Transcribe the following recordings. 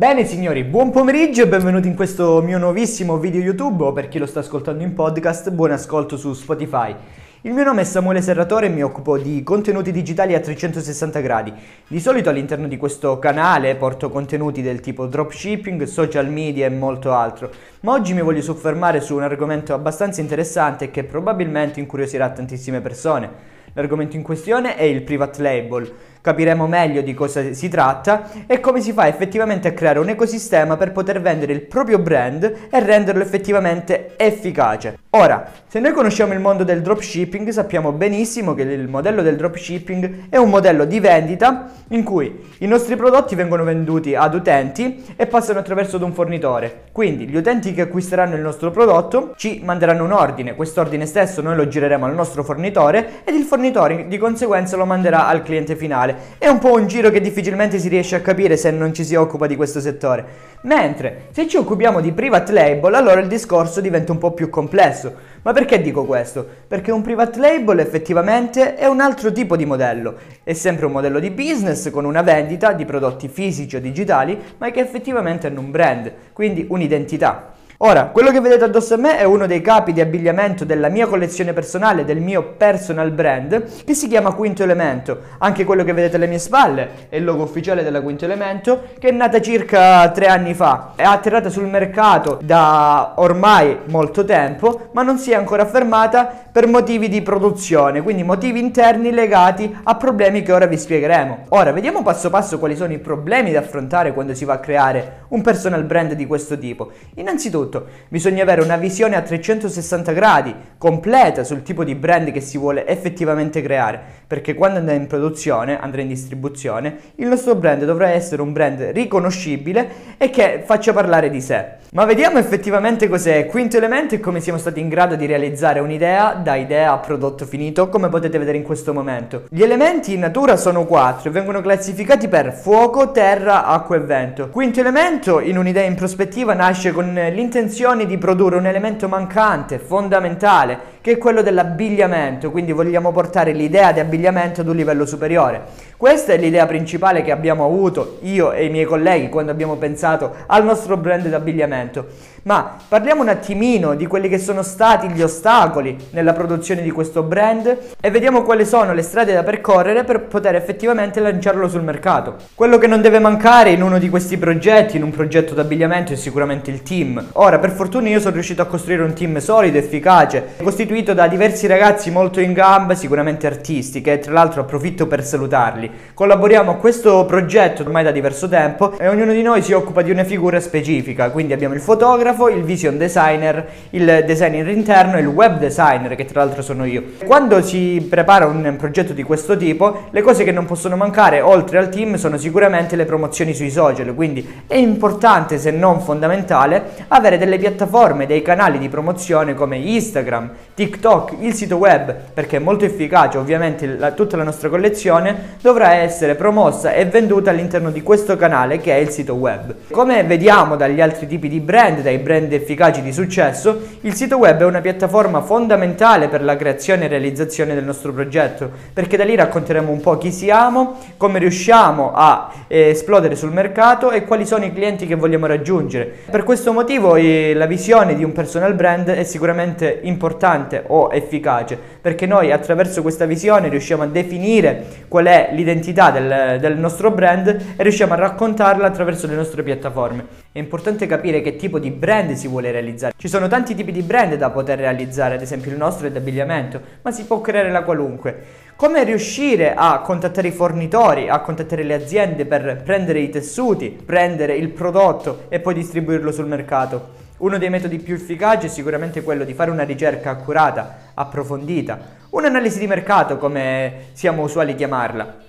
Bene signori, buon pomeriggio e benvenuti in questo mio nuovissimo video YouTube o per chi lo sta ascoltando in podcast, buon ascolto su Spotify. Il mio nome è Samuele Serratore e mi occupo di contenuti digitali a 360 gradi. Di solito all'interno di questo canale porto contenuti del tipo dropshipping, social media e molto altro, ma oggi mi voglio soffermare su un argomento abbastanza interessante che probabilmente incuriosirà tantissime persone. L'argomento in questione è il private label capiremo meglio di cosa si tratta e come si fa effettivamente a creare un ecosistema per poter vendere il proprio brand e renderlo effettivamente efficace. Ora, se noi conosciamo il mondo del dropshipping, sappiamo benissimo che il modello del dropshipping è un modello di vendita in cui i nostri prodotti vengono venduti ad utenti e passano attraverso ad un fornitore. Quindi gli utenti che acquisteranno il nostro prodotto ci manderanno un ordine, quest'ordine stesso noi lo gireremo al nostro fornitore ed il fornitore di conseguenza lo manderà al cliente finale digitale. È un po' un giro che difficilmente si riesce a capire se non ci si occupa di questo settore. Mentre se ci occupiamo di private label, allora il discorso diventa un po' più complesso. Ma perché dico questo? Perché un private label effettivamente è un altro tipo di modello. È sempre un modello di business con una vendita di prodotti fisici o digitali, ma che effettivamente hanno un brand, quindi un'identità. Ora, quello che vedete addosso a me è uno dei capi di abbigliamento della mia collezione personale, del mio personal brand, che si chiama Quinto Elemento. Anche quello che vedete alle mie spalle è il logo ufficiale della Quinto Elemento, che è nata circa tre anni fa. È atterrata sul mercato da ormai molto tempo, ma non si è ancora fermata per motivi di produzione, quindi motivi interni legati a problemi che ora vi spiegheremo. Ora, vediamo passo passo quali sono i problemi da affrontare quando si va a creare un personal brand di questo tipo. Innanzitutto, tutto. Bisogna avere una visione a 360 gradi, completa sul tipo di brand che si vuole effettivamente creare, perché quando andrà in produzione, andrà in distribuzione, il nostro brand dovrà essere un brand riconoscibile e che faccia parlare di sé. Ma vediamo effettivamente cos'è Quinto Elemento e come siamo stati in grado di realizzare un'idea da idea a prodotto finito, come potete vedere in questo momento. Gli elementi in natura sono quattro e vengono classificati per fuoco, terra, acqua e vento. Quinto Elemento, in un'idea in prospettiva, nasce con l'intenzione di produrre un elemento mancante, fondamentale, che è quello dell'abbigliamento, quindi vogliamo portare l'idea di abbigliamento ad un livello superiore. Questa è l'idea principale che abbiamo avuto io e i miei colleghi quando abbiamo pensato al nostro brand d'abbigliamento. Ma parliamo un attimino di quelli che sono stati gli ostacoli nella produzione di questo brand e vediamo quali sono le strade da percorrere per poter effettivamente lanciarlo sul mercato. Quello che non deve mancare in uno di questi progetti, in un progetto d'abbigliamento, è sicuramente il team. Ora, per fortuna io sono riuscito a costruire un team solido, efficace, costituito da diversi ragazzi molto in gamba, sicuramente artisti, che tra l'altro approfitto per salutarli. Collaboriamo a questo progetto ormai da diverso tempo e ognuno di noi si occupa di una figura specifica, quindi abbiamo il fotografo, il vision designer, il designer interno e il web designer che tra l'altro sono io. Quando si prepara un progetto di questo tipo, le cose che non possono mancare oltre al team sono sicuramente le promozioni sui social, quindi è importante se non fondamentale avere delle piattaforme, dei canali di promozione come Instagram, TikTok, il sito web, perché è molto efficace, ovviamente la, tutta la nostra collezione dovrà essere promossa e venduta all'interno di questo canale che è il sito web. Come vediamo dagli altri tipi di brand, dai brand efficaci di successo, il sito web è una piattaforma fondamentale per la creazione e realizzazione del nostro progetto, perché da lì racconteremo un po' chi siamo, come riusciamo a eh, esplodere sul mercato e quali sono i clienti che vogliamo raggiungere. Per questo motivo eh, la visione di un personal brand è sicuramente importante o efficace, perché noi attraverso questa visione riusciamo a definire qual è l'identità del, del, nostro brand e riusciamo a raccontarla attraverso le nostre piattaforme. È importante capire che tipo di brand si vuole realizzare. Ci sono tanti tipi di brand da poter realizzare, ad esempio il nostro è d'abbigliamento, ma si può creare la qualunque. Come riuscire a contattare i fornitori, a contattare le aziende per prendere i tessuti, prendere il prodotto e poi distribuirlo sul mercato? Uno dei metodi più efficaci è sicuramente quello di fare una ricerca accurata, approfondita, un'analisi di mercato come siamo usuali chiamarla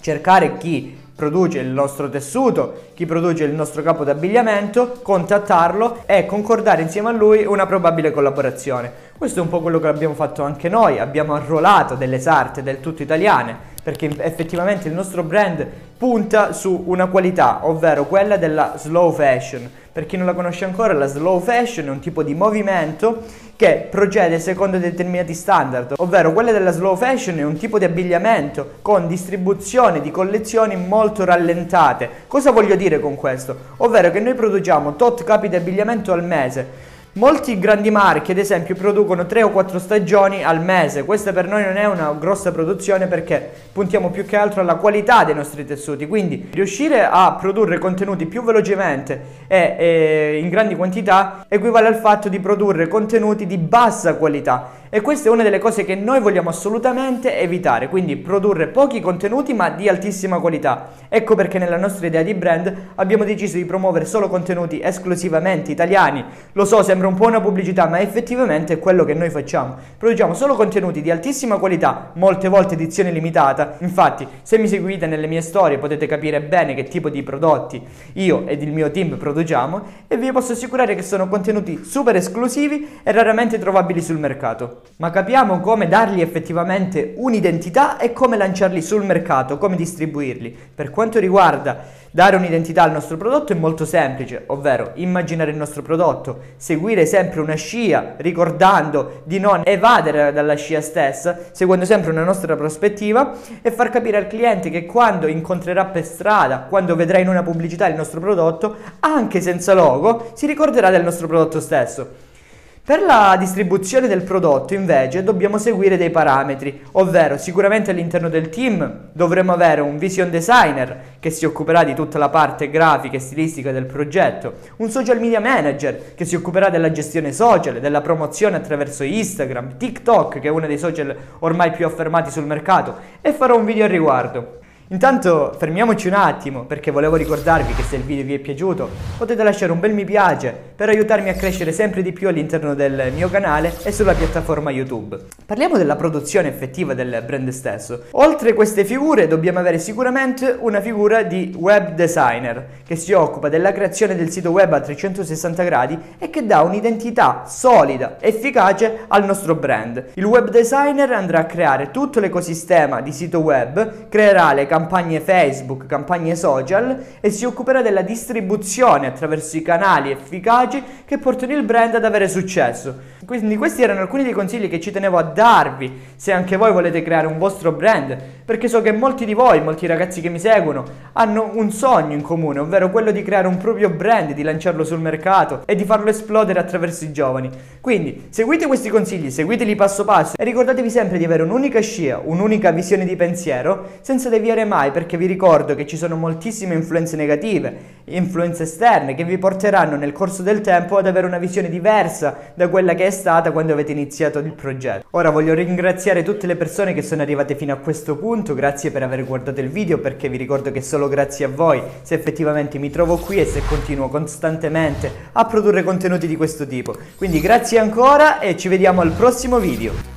cercare chi produce il nostro tessuto, chi produce il nostro capo d'abbigliamento, contattarlo e concordare insieme a lui una probabile collaborazione. Questo è un po' quello che abbiamo fatto anche noi, abbiamo arruolato delle sarte del tutto italiane, perché effettivamente il nostro brand punta su una qualità, ovvero quella della slow fashion Per chi non la conosce ancora, la slow fashion è un tipo di movimento che procede secondo determinati standard, ovvero quella della slow fashion è un tipo di abbigliamento con distribuzione di collezioni molto rallentate. Cosa voglio dire con questo? Ovvero che noi produciamo tot capi di abbigliamento al mese Molti grandi marchi, ad esempio, producono 3 o 4 stagioni al mese. Questa per noi non è una grossa produzione perché puntiamo più che altro alla qualità dei nostri tessuti. Quindi riuscire a produrre contenuti più velocemente e, e in grandi quantità equivale al fatto di produrre contenuti di bassa qualità. E questa è una delle cose che noi vogliamo assolutamente evitare, quindi produrre pochi contenuti ma di altissima qualità. Ecco perché nella nostra idea di brand abbiamo deciso di promuovere solo contenuti esclusivamente italiani. Lo so, sembra un po' una pubblicità, ma effettivamente è quello che noi facciamo. Produciamo solo contenuti di altissima qualità, molte volte edizione limitata. Infatti, se mi seguite nelle mie storie potete capire bene che tipo di prodotti io ed il mio team produciamo e vi posso assicurare che sono contenuti super esclusivi e raramente trovabili sul mercato. Ma capiamo come dargli effettivamente un'identità e come lanciarli sul mercato, come distribuirli. Per quanto riguarda Dare un'identità al nostro prodotto è molto semplice, ovvero immaginare il nostro prodotto, seguire sempre una scia, ricordando di non evadere dalla scia stessa, seguendo sempre una nostra prospettiva e far capire al cliente che quando incontrerà per strada, quando vedrà in una pubblicità il nostro prodotto, anche senza logo, si ricorderà del nostro prodotto stesso. Per la distribuzione del prodotto invece dobbiamo seguire dei parametri, ovvero sicuramente all'interno del team dovremo avere un vision designer che si occuperà di tutta la parte grafica e stilistica del progetto, un social media manager che si occuperà della gestione social, della promozione attraverso Instagram, TikTok che è uno dei social ormai più affermati sul mercato e farò un video al riguardo. Intanto fermiamoci un attimo perché volevo ricordarvi che se il video vi è piaciuto potete lasciare un bel mi piace per aiutarmi a crescere sempre di più all'interno del mio canale e sulla piattaforma YouTube. Parliamo della produzione effettiva del brand stesso. Oltre queste figure dobbiamo avere sicuramente una figura di web designer che si occupa della creazione del sito web a 360 gradi e che dà un'identità solida, efficace al nostro brand. Il web designer andrà a creare tutto l'ecosistema di sito web, creerà le campagne Facebook, campagne social e si occuperà della distribuzione attraverso i canali efficaci che portano il brand ad avere successo. Quindi questi erano alcuni dei consigli che ci tenevo a darvi se anche voi volete creare un vostro brand, perché so che molti di voi, molti ragazzi che mi seguono, hanno un sogno in comune, ovvero quello di creare un proprio brand, di lanciarlo sul mercato e di farlo esplodere attraverso i giovani. Quindi seguite questi consigli, seguiteli passo passo e ricordatevi sempre di avere un'unica scia, un'unica visione di pensiero, senza deviare mai, perché vi ricordo che ci sono moltissime influenze negative, influenze esterne che vi porteranno nel corso del tempo ad avere una visione diversa da quella che è stata quando avete iniziato il progetto. Ora voglio ringraziare tutte le persone che sono arrivate fino a questo punto, grazie per aver guardato il video perché vi ricordo che solo grazie a voi se effettivamente mi trovo qui e se continuo costantemente a produrre contenuti di questo tipo. Quindi grazie ancora e ci vediamo al prossimo video.